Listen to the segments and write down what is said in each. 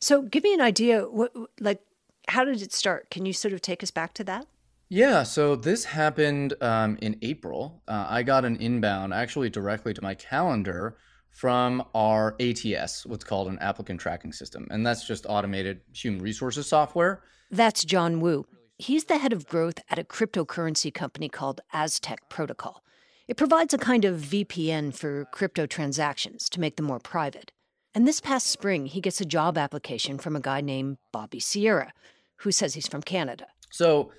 So, give me an idea. What, like, how did it start? Can you sort of take us back to that? Yeah, so this happened um, in April. Uh, I got an inbound actually directly to my calendar from our ATS, what's called an applicant tracking system. And that's just automated human resources software. That's John Wu. He's the head of growth at a cryptocurrency company called Aztec Protocol. It provides a kind of VPN for crypto transactions to make them more private. And this past spring, he gets a job application from a guy named Bobby Sierra, who says he's from Canada. So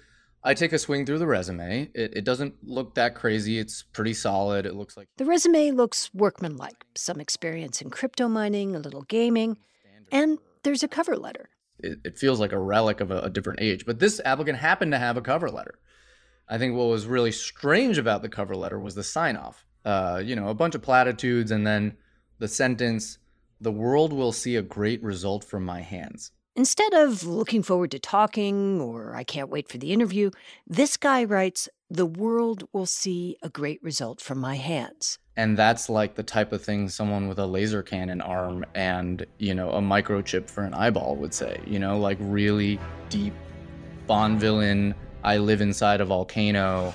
I take a swing through the resume. It, it doesn't look that crazy. It's pretty solid. It looks like. The resume looks workmanlike some experience in crypto mining, a little gaming, and there's a cover letter. It, it feels like a relic of a, a different age. But this applicant happened to have a cover letter. I think what was really strange about the cover letter was the sign off. Uh, you know, a bunch of platitudes and then the sentence, the world will see a great result from my hands. Instead of looking forward to talking or I can't wait for the interview, this guy writes, The world will see a great result from my hands. And that's like the type of thing someone with a laser cannon arm and, you know, a microchip for an eyeball would say, you know, like really deep Bond villain, I live inside a volcano.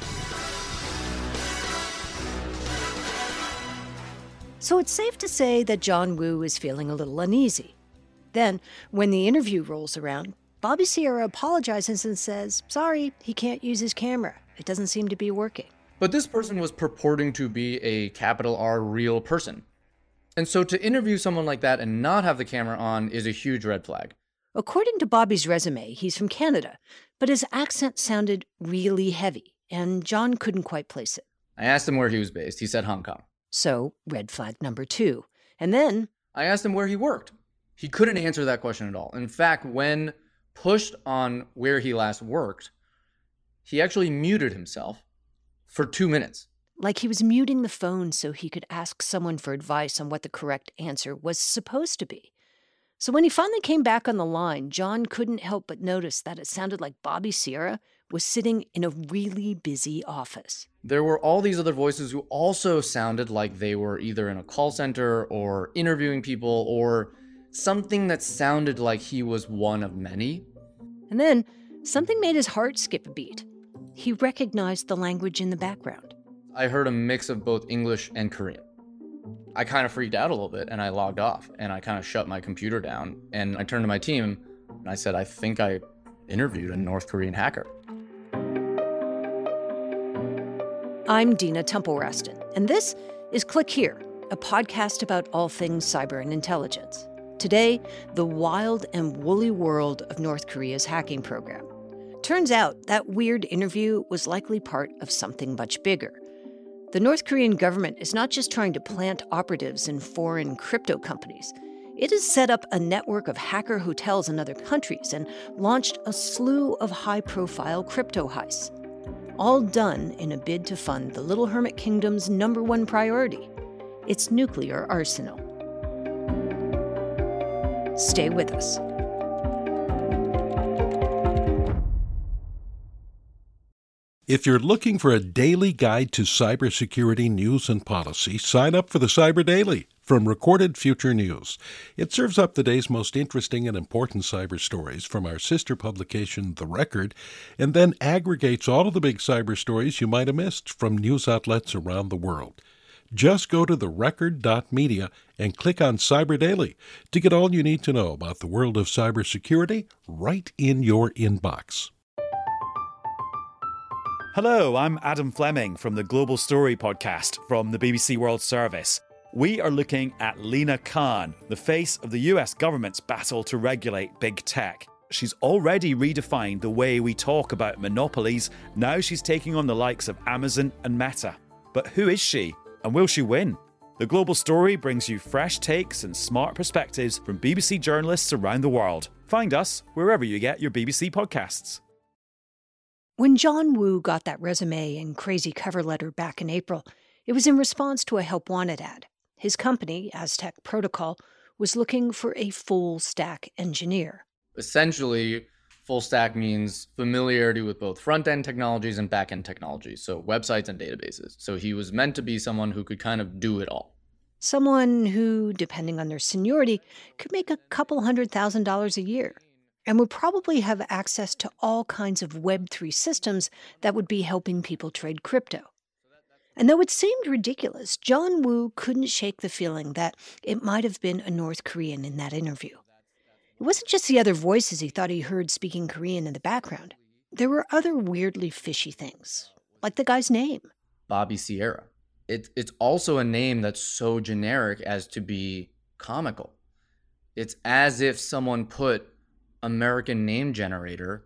So it's safe to say that John Wu is feeling a little uneasy. Then, when the interview rolls around, Bobby Sierra apologizes and says, sorry, he can't use his camera. It doesn't seem to be working. But this person was purporting to be a capital R real person. And so to interview someone like that and not have the camera on is a huge red flag. According to Bobby's resume, he's from Canada, but his accent sounded really heavy, and John couldn't quite place it. I asked him where he was based. He said Hong Kong. So, red flag number two. And then I asked him where he worked. He couldn't answer that question at all. In fact, when pushed on where he last worked, he actually muted himself for two minutes. Like he was muting the phone so he could ask someone for advice on what the correct answer was supposed to be. So when he finally came back on the line, John couldn't help but notice that it sounded like Bobby Sierra was sitting in a really busy office. There were all these other voices who also sounded like they were either in a call center or interviewing people or something that sounded like he was one of many. And then something made his heart skip a beat. He recognized the language in the background. I heard a mix of both English and Korean. I kind of freaked out a little bit and I logged off and I kind of shut my computer down and I turned to my team and I said, I think I interviewed a North Korean hacker. I'm Dina Temple Raston, and this is Click Here, a podcast about all things cyber and intelligence. Today, the wild and woolly world of North Korea's hacking program. Turns out that weird interview was likely part of something much bigger. The North Korean government is not just trying to plant operatives in foreign crypto companies. It has set up a network of hacker hotels in other countries and launched a slew of high profile crypto heists. All done in a bid to fund the Little Hermit Kingdom's number one priority its nuclear arsenal. Stay with us. If you're looking for a daily guide to cybersecurity news and policy, sign up for the Cyber Daily from Recorded Future News. It serves up the day's most interesting and important cyber stories from our sister publication, The Record, and then aggregates all of the big cyber stories you might have missed from news outlets around the world. Just go to therecord.media and click on Cyber Daily to get all you need to know about the world of cybersecurity right in your inbox. Hello, I'm Adam Fleming from the Global Story podcast from the BBC World Service. We are looking at Lina Khan, the face of the US government's battle to regulate big tech. She's already redefined the way we talk about monopolies. Now she's taking on the likes of Amazon and Meta. But who is she? And will she win? The Global Story brings you fresh takes and smart perspectives from BBC journalists around the world. Find us wherever you get your BBC podcasts. When John Wu got that resume and crazy cover letter back in April, it was in response to a Help Wanted ad. His company, Aztec Protocol, was looking for a full stack engineer. Essentially, full stack means familiarity with both front end technologies and back end technologies, so websites and databases. So he was meant to be someone who could kind of do it all. someone who, depending on their seniority, could make a couple hundred thousand dollars a year and would probably have access to all kinds of Web3 systems that would be helping people trade crypto. And though it seemed ridiculous, John Woo couldn't shake the feeling that it might have been a North Korean in that interview. It wasn't just the other voices he thought he heard speaking Korean in the background. There were other weirdly fishy things, like the guy's name Bobby Sierra. It, it's also a name that's so generic as to be comical. It's as if someone put American name generator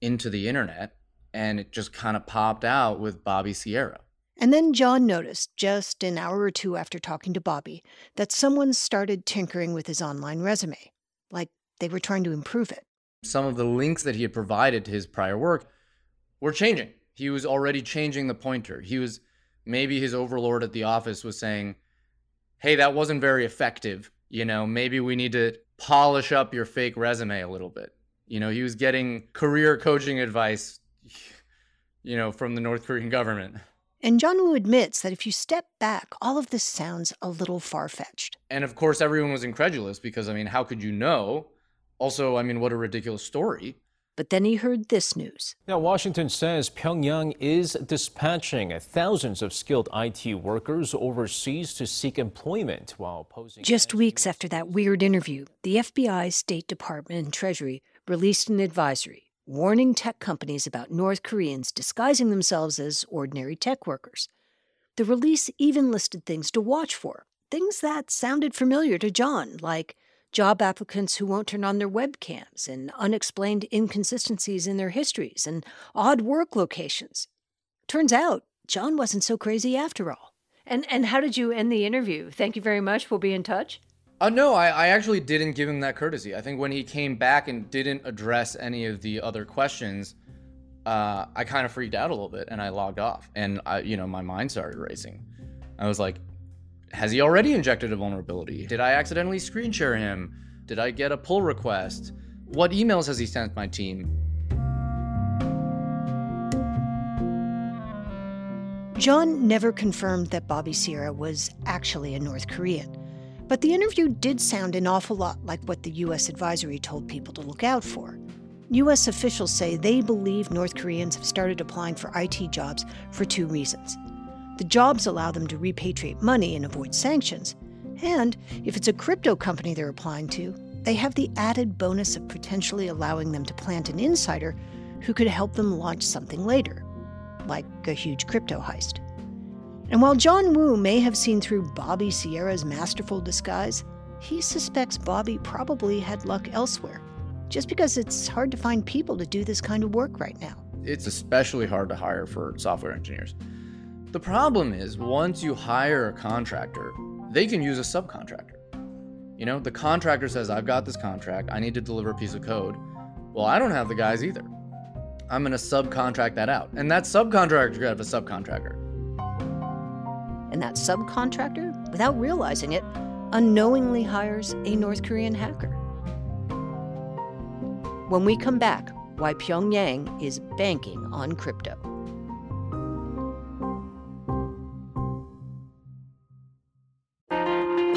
into the internet and it just kind of popped out with Bobby Sierra. And then John noticed, just an hour or two after talking to Bobby, that someone started tinkering with his online resume, like they were trying to improve it. Some of the links that he had provided to his prior work were changing. He was already changing the pointer. He was maybe his overlord at the office was saying, Hey, that wasn't very effective. You know, maybe we need to polish up your fake resume a little bit. You know, he was getting career coaching advice, you know, from the North Korean government. And John Woo admits that if you step back, all of this sounds a little far fetched. And of course, everyone was incredulous because, I mean, how could you know? Also, I mean, what a ridiculous story. But then he heard this news. Now, Washington says Pyongyang is dispatching thousands of skilled IT workers overseas to seek employment while posing. Just weeks after that weird interview, the FBI, State Department, and Treasury released an advisory warning tech companies about North Koreans disguising themselves as ordinary tech workers. The release even listed things to watch for, things that sounded familiar to John, like job applicants who won't turn on their webcams and unexplained inconsistencies in their histories and odd work locations. Turns out, John wasn't so crazy after all. And and how did you end the interview? Thank you very much. We'll be in touch. Uh, no, I, I actually didn't give him that courtesy. I think when he came back and didn't address any of the other questions, uh, I kind of freaked out a little bit and I logged off. And I, you know, my mind started racing. I was like, has he already injected a vulnerability? Did I accidentally screen share him? Did I get a pull request? What emails has he sent my team? John never confirmed that Bobby Sierra was actually a North Korean. But the interview did sound an awful lot like what the U.S. advisory told people to look out for. U.S. officials say they believe North Koreans have started applying for IT jobs for two reasons. The jobs allow them to repatriate money and avoid sanctions. And if it's a crypto company they're applying to, they have the added bonus of potentially allowing them to plant an insider who could help them launch something later, like a huge crypto heist. And while John Woo may have seen through Bobby Sierra's masterful disguise, he suspects Bobby probably had luck elsewhere, just because it's hard to find people to do this kind of work right now. It's especially hard to hire for software engineers. The problem is, once you hire a contractor, they can use a subcontractor. You know, the contractor says, I've got this contract, I need to deliver a piece of code. Well, I don't have the guys either. I'm going to subcontract that out. And that subcontractor could have a subcontractor and that subcontractor, without realizing it, unknowingly hires a North Korean hacker. When we come back, why Pyongyang is banking on crypto.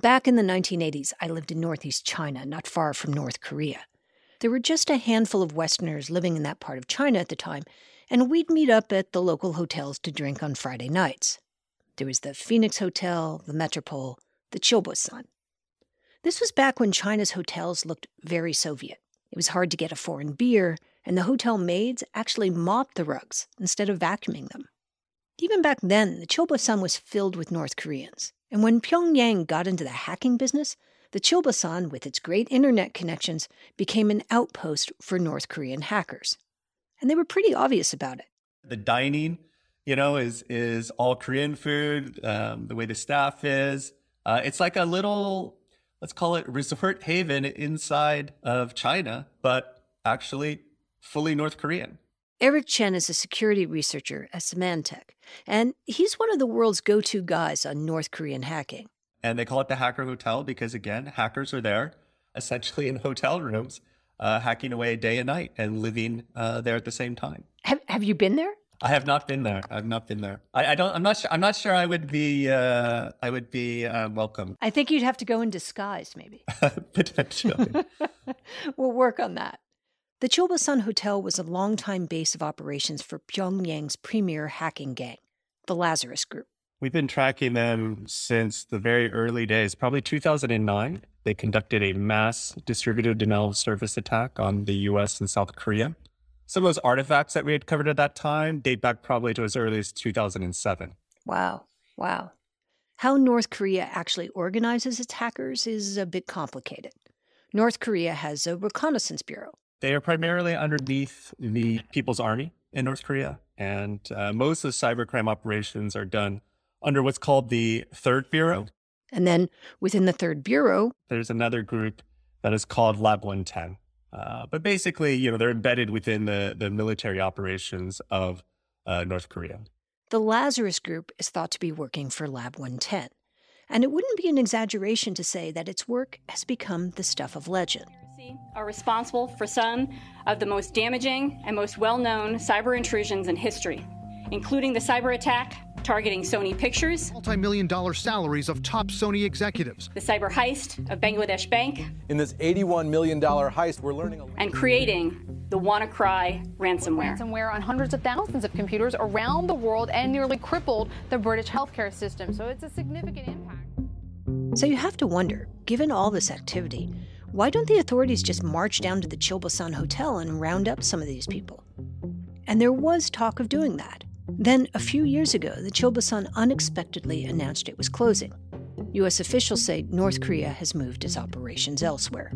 Back in the 1980s, I lived in Northeast China, not far from North Korea. There were just a handful of Westerners living in that part of China at the time, and we'd meet up at the local hotels to drink on Friday nights. There was the Phoenix Hotel, the Metropole, the Chilbosan. This was back when China's hotels looked very Soviet. It was hard to get a foreign beer, and the hotel maids actually mopped the rugs instead of vacuuming them. Even back then, the Chilbosan was filled with North Koreans. And when Pyongyang got into the hacking business, the Chilbosan, with its great internet connections, became an outpost for North Korean hackers. And they were pretty obvious about it. The dining you know, is is all Korean food. Um, the way the staff is, uh, it's like a little, let's call it resort haven inside of China, but actually fully North Korean. Eric Chien is a security researcher at Symantec, and he's one of the world's go to guys on North Korean hacking. And they call it the hacker hotel because, again, hackers are there essentially in hotel rooms, uh, hacking away day and night and living uh, there at the same time. Have, have you been there? I have not been there. I've not been there. I, I don't. I'm not sure. I'm not sure. I would be. Uh, I would be uh, welcome. I think you'd have to go in disguise, maybe. Potentially. we'll work on that. The Chilbosan Hotel was a longtime base of operations for Pyongyang's premier hacking gang, the Lazarus Group. We've been tracking them since the very early days, probably 2009. They conducted a mass distributed denial of service attack on the US and South Korea. Some of those artifacts that we had covered at that time date back probably to as early as 2007. Wow. Wow. How North Korea actually organizes its hackers is a bit complicated. North Korea has a reconnaissance bureau they are primarily underneath the People's Army in North Korea, and uh, most of the cybercrime operations are done under what's called the Third Bureau. And then within the Third Bureau, there's another group that is called Lab 110. Uh, but basically, you know, they're embedded within the, the military operations of uh, North Korea. The Lazarus Group is thought to be working for Lab 110. And it wouldn't be an exaggeration to say that its work has become the stuff of legend are responsible for some of the most damaging and most well known cyber intrusions in history, including the cyber attack targeting Sony Pictures, multi million dollar salaries of top Sony executives, the cyber heist of Bangladesh Bank. In this $81 million heist, we're learning. And creating the WannaCry ransomware. Ransomware on hundreds of thousands of computers around the world and nearly crippled the British healthcare system. So it's a significant impact. So you have to wonder, given all this activity, why don't the authorities just march down to the Chilbosan Hotel and round up some of these people? And there was talk of doing that. Then, a few years ago, the Chilbosan unexpectedly announced it was closing. U.S. officials say North Korea has moved its operations elsewhere.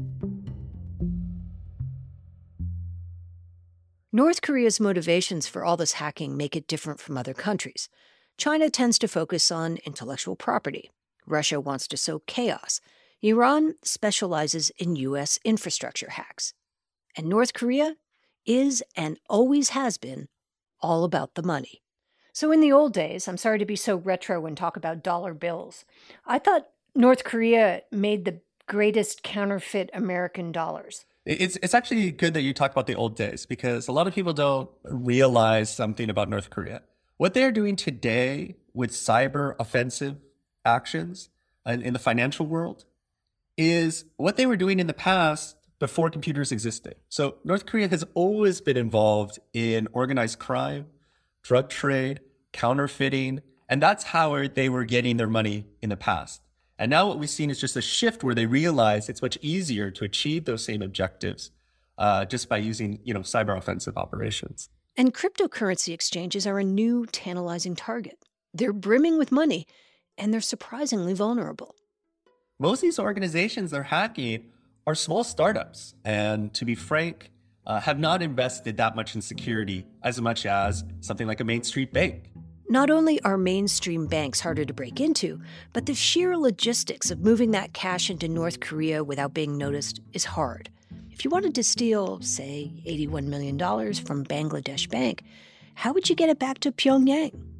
North Korea's motivations for all this hacking make it different from other countries. China tends to focus on intellectual property. Russia wants to sow chaos. Iran specializes in U.S. infrastructure hacks. And North Korea is and always has been all about the money. So, in the old days, I'm sorry to be so retro and talk about dollar bills. I thought North Korea made the greatest counterfeit American dollars. It's, it's actually good that you talk about the old days because a lot of people don't realize something about North Korea. What they're doing today with cyber offensive actions uh, in the financial world is what they were doing in the past before computers existed. So North Korea has always been involved in organized crime, drug trade, counterfeiting, and that's how they were getting their money in the past. And now what we've seen is just a shift where they realize it's much easier to achieve those same objectives uh, just by using, you know, cyber offensive operations. And cryptocurrency exchanges are a new tantalizing target. They're brimming with money, and they're surprisingly vulnerable most of these organizations they're hacking are small startups. And to be frank, uh, have not invested that much in security as much as something like a Main Street bank. Not only are mainstream banks harder to break into, but the sheer logistics of moving that cash into North Korea without being noticed is hard. If you wanted to steal, say, $81 million from Bangladesh Bank, how would you get it back to Pyongyang?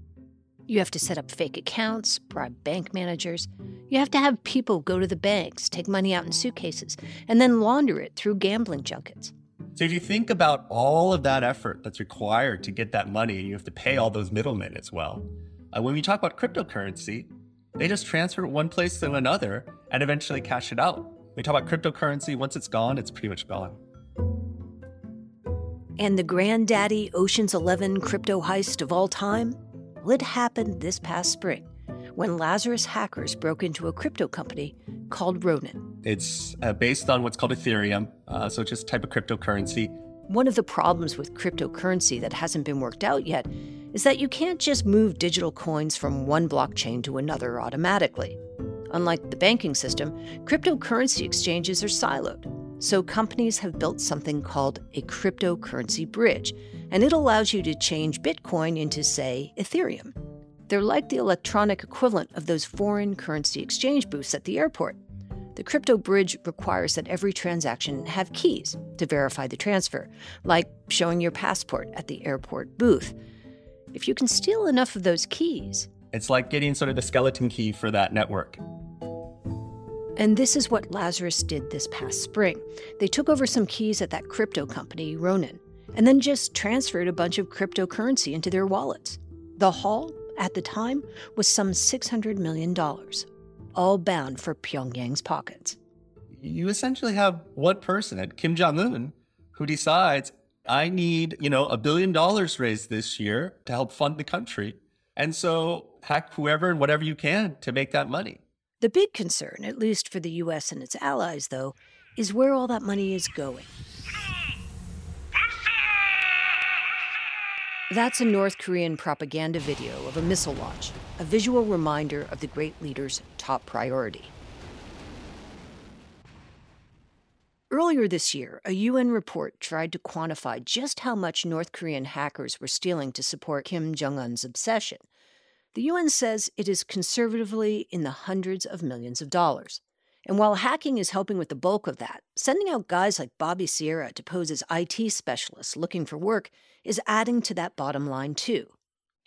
You have to set up fake accounts, bribe bank managers. You have to have people go to the banks, take money out in suitcases, and then launder it through gambling junkets. So if you think about all of that effort that's required to get that money, and you have to pay all those middlemen as well. Uh, when we talk about cryptocurrency, they just transfer it one place to another and eventually cash it out. We talk about cryptocurrency, once it's gone, it's pretty much gone. And the granddaddy Ocean's 11 crypto heist of all time? It happened this past spring when Lazarus hackers broke into a crypto company called Ronin. It's uh, based on what's called Ethereum, uh, so just type of cryptocurrency. One of the problems with cryptocurrency that hasn't been worked out yet is that you can't just move digital coins from one blockchain to another automatically. Unlike the banking system, cryptocurrency exchanges are siloed. So companies have built something called a cryptocurrency bridge, and it allows you to change Bitcoin into, say, Ethereum. They're like the electronic equivalent of those foreign currency exchange booths at the airport. The crypto bridge requires that every transaction have keys to verify the transfer, like showing your passport at the airport booth. If you can steal enough of those keys, it's like getting sort of the skeleton key for that network. And this is what Lazarus did this past spring. They took over some keys at that crypto company, Ronin, and then just transferred a bunch of cryptocurrency into their wallets. The haul, at the time, was some $600 million, all bound for Pyongyang's pockets. You essentially have one person at Kim Jong un who decides, I need, you know, a billion dollars raised this year to help fund the country. And so hack whoever and whatever you can to make that money. The big concern, at least for the US and its allies, though, is where all that money is going. That's a North Korean propaganda video of a missile launch, a visual reminder of the great leader's top priority. Earlier this year, a UN report tried to quantify just how much North Korean hackers were stealing to support Kim Jong un's obsession. The UN says it is conservatively in the hundreds of millions of dollars. And while hacking is helping with the bulk of that, sending out guys like Bobby Sierra to pose as IT specialists looking for work is adding to that bottom line too.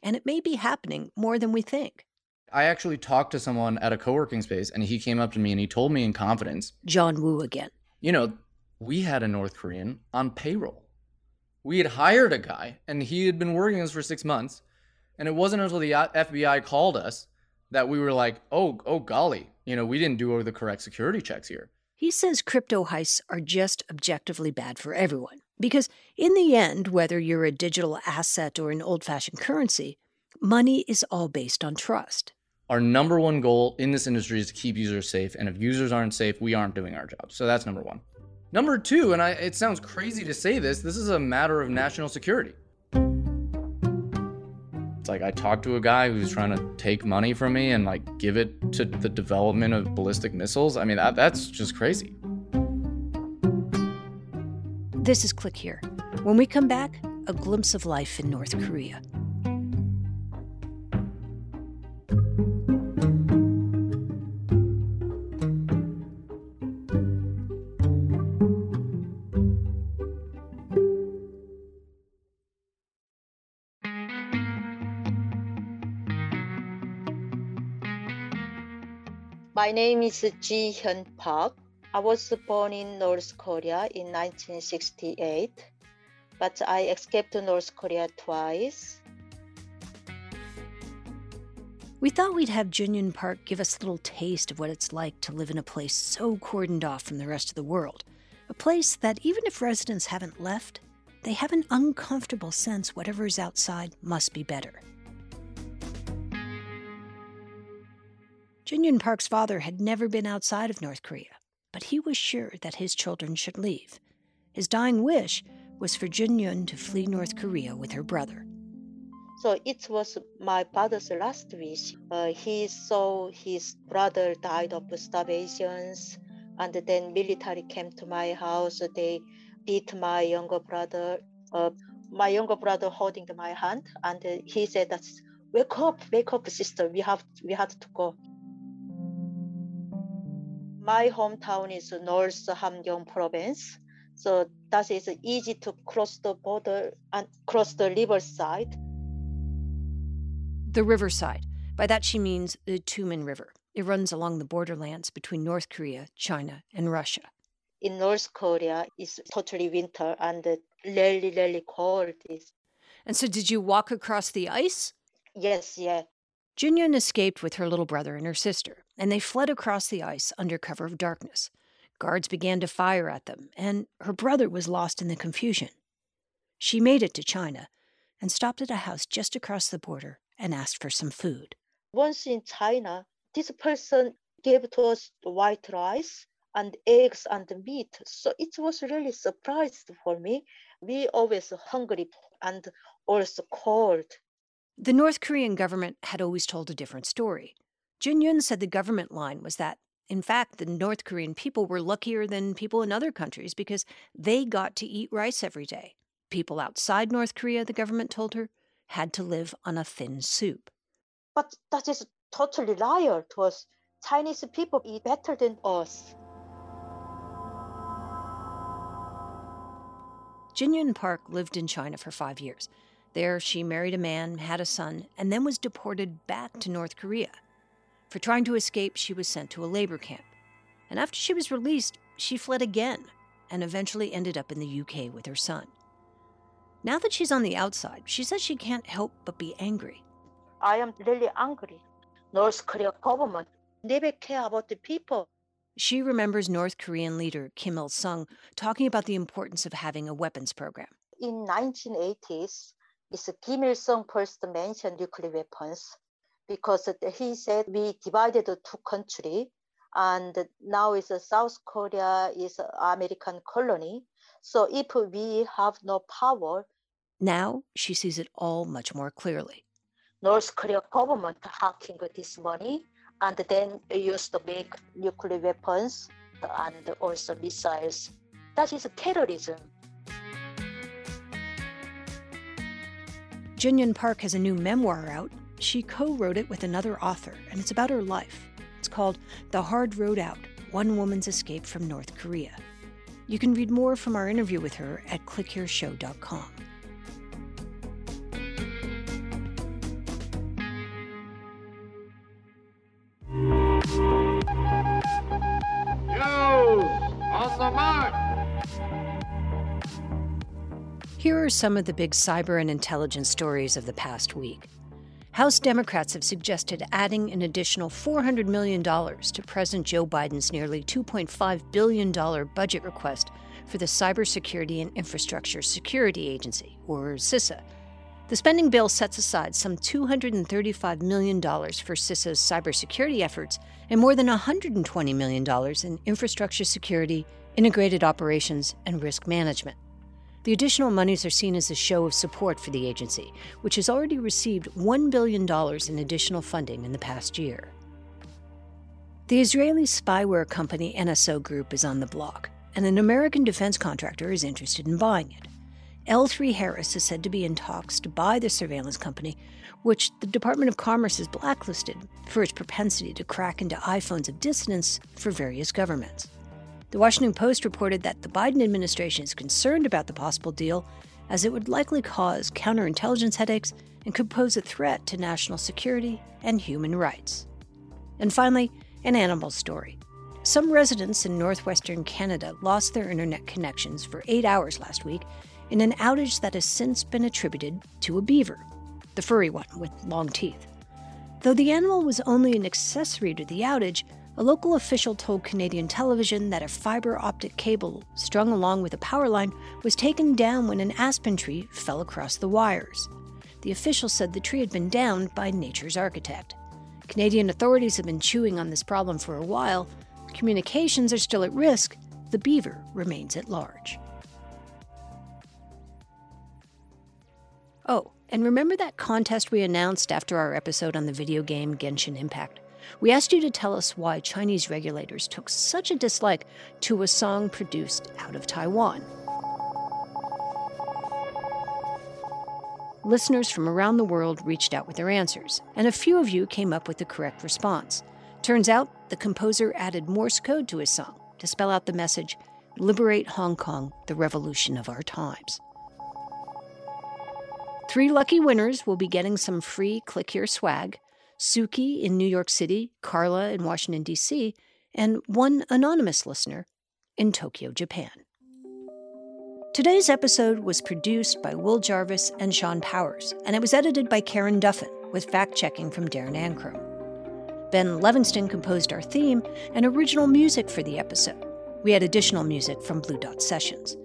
And it may be happening more than we think. I actually talked to someone at a co working space and he came up to me and he told me in confidence John Woo again. You know, we had a North Korean on payroll. We had hired a guy and he had been working with us for six months. And it wasn't until the FBI called us that we were like, oh, oh, golly, you know, we didn't do the correct security checks here. He says crypto heists are just objectively bad for everyone. Because in the end, whether you're a digital asset or an old fashioned currency, money is all based on trust. Our number one goal in this industry is to keep users safe. And if users aren't safe, we aren't doing our job. So that's number one. Number two, and I, it sounds crazy to say this, this is a matter of national security. It's like I talked to a guy who's trying to take money from me and like give it to the development of ballistic missiles. I mean, that, that's just crazy. This is Click Here. When we come back, a glimpse of life in North Korea. My name is Ji Hyun Park. I was born in North Korea in 1968, but I escaped North Korea twice. We thought we'd have Ji Hyun Park give us a little taste of what it's like to live in a place so cordoned off from the rest of the world. A place that, even if residents haven't left, they have an uncomfortable sense whatever is outside must be better. Ji Hyun Park's father had never been outside of North Korea, but he was sure that his children should leave. His dying wish was for Ji Hyun to flee North Korea with her brother. So it was my father's last wish. Uh, he saw his brother died of starvation, and then military came to my house. They beat my younger brother. Uh, my younger brother holding my hand, and he said, "That's wake up, wake up, sister. We have we had to go." My hometown is North Hamgyong province. So that is easy to cross the border and cross the riverside. The riverside. By that she means the Tumen River. It runs along the borderlands between North Korea, China, and Russia. In North Korea, it's totally winter and really, really cold. And so, did you walk across the ice? Yes, yeah. Ji Hyun escaped with her little brother and her sister, and they fled across the ice under cover of darkness. Guards began to fire at them, and her brother was lost in the confusion. She made it to China and stopped at a house just across the border and asked for some food. Once in China, this person gave to us white rice and eggs and meat. So it was really surprised for me. We always hungry and also cold. The North Korean government had always told a different story. Ji Hyun said the government line was that In fact, the North Korean people were luckier than people in other countries because they got to eat rice every day. People outside North Korea, the government told her, had to live on a thin soup. But that is totally liar to us. Chinese people eat better than us. Ji Hyun Park lived in China for five years. There, she married a man, had a son, and then was deported back to North Korea. For trying to escape, she was sent to a labor camp. And after she was released, she fled again and eventually ended up in the UK with her son. Now that she's on the outside, she says she can't help but be angry. I am really angry. North Korea government never care about the people. She remembers North Korean leader Kim Il sung talking about the importance of having a weapons program. In 1980s, it's Kim Il sung first mentioned nuclear weapons because he said we divided two countries and now is uh, South Korea is uh, American colony. So if we have no power, now she sees it all much more clearly. North Korea government hacking this money and then used to make nuclear weapons and also missiles. That is terrorism. Ji Hyun Park has a new memoir out. She co wrote it with another author, and it's about her life. It's called The Hard Road Out One Woman's Escape from North Korea. You can read more from our interview with her at clickhereshow.com. Here are some of the big cyber and intelligence stories of the past week. House Democrats have suggested adding an additional $400 million to President Joe Biden's nearly $2.5 billion budget request for the Cybersecurity and Infrastructure Security Agency, or CISA. The spending bill sets aside some $235 million for CISA's cybersecurity efforts and more than $120 million in infrastructure security, integrated operations, and risk management. The additional monies are seen as a show of support for the agency, which has already received $1 billion in additional funding in the past year. The Israeli spyware company NSO Group is on the block, and an American defense contractor is interested in buying it. L3 Harris is said to be in talks to buy the surveillance company, which the Department of Commerce has blacklisted for its propensity to crack into iPhones of dissidents for various governments. The Washington Post reported that the Biden administration is concerned about the possible deal as it would likely cause counterintelligence headaches and could pose a threat to national security and human rights. And finally, an animal story. Some residents in northwestern Canada lost their internet connections for eight hours last week in an outage that has since been attributed to a beaver, the furry one with long teeth. Though the animal was only an accessory to the outage, a local official told Canadian television that a fiber optic cable strung along with a power line was taken down when an aspen tree fell across the wires. The official said the tree had been downed by nature's architect. Canadian authorities have been chewing on this problem for a while. Communications are still at risk. The beaver remains at large. Oh, and remember that contest we announced after our episode on the video game Genshin Impact? We asked you to tell us why Chinese regulators took such a dislike to a song produced out of Taiwan. Listeners from around the world reached out with their answers, and a few of you came up with the correct response. Turns out the composer added Morse code to his song to spell out the message Liberate Hong Kong, the revolution of our times. Three lucky winners will be getting some free Click Here swag Suki in New York City, Carla in Washington, D.C., and one anonymous listener in Tokyo, Japan. Today's episode was produced by Will Jarvis and Sean Powers, and it was edited by Karen Duffin with fact checking from Darren Ankrum. Ben Levingston composed our theme and original music for the episode. We had additional music from Blue Dot Sessions.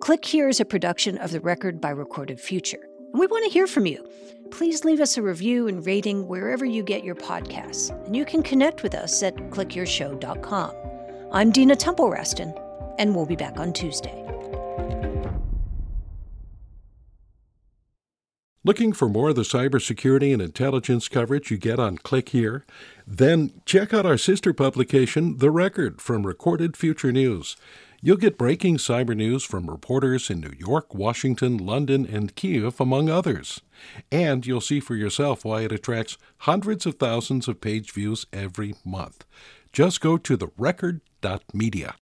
Click Here is a production of the Record by Recorded Future. And we want to hear from you. Please leave us a review and rating wherever you get your podcasts, and you can connect with us at clickhereshow.com. I'm Dina Temple Raston, and we'll be back on Tuesday. Looking for more of the cybersecurity and intelligence coverage you get on Click Here? Then check out our sister publication, The Record, from Recorded Future News. You'll get breaking cyber news from reporters in New York, Washington, London, and Kiev, among others. And you'll see for yourself why it attracts hundreds of thousands of page views every month. Just go to therecord.media.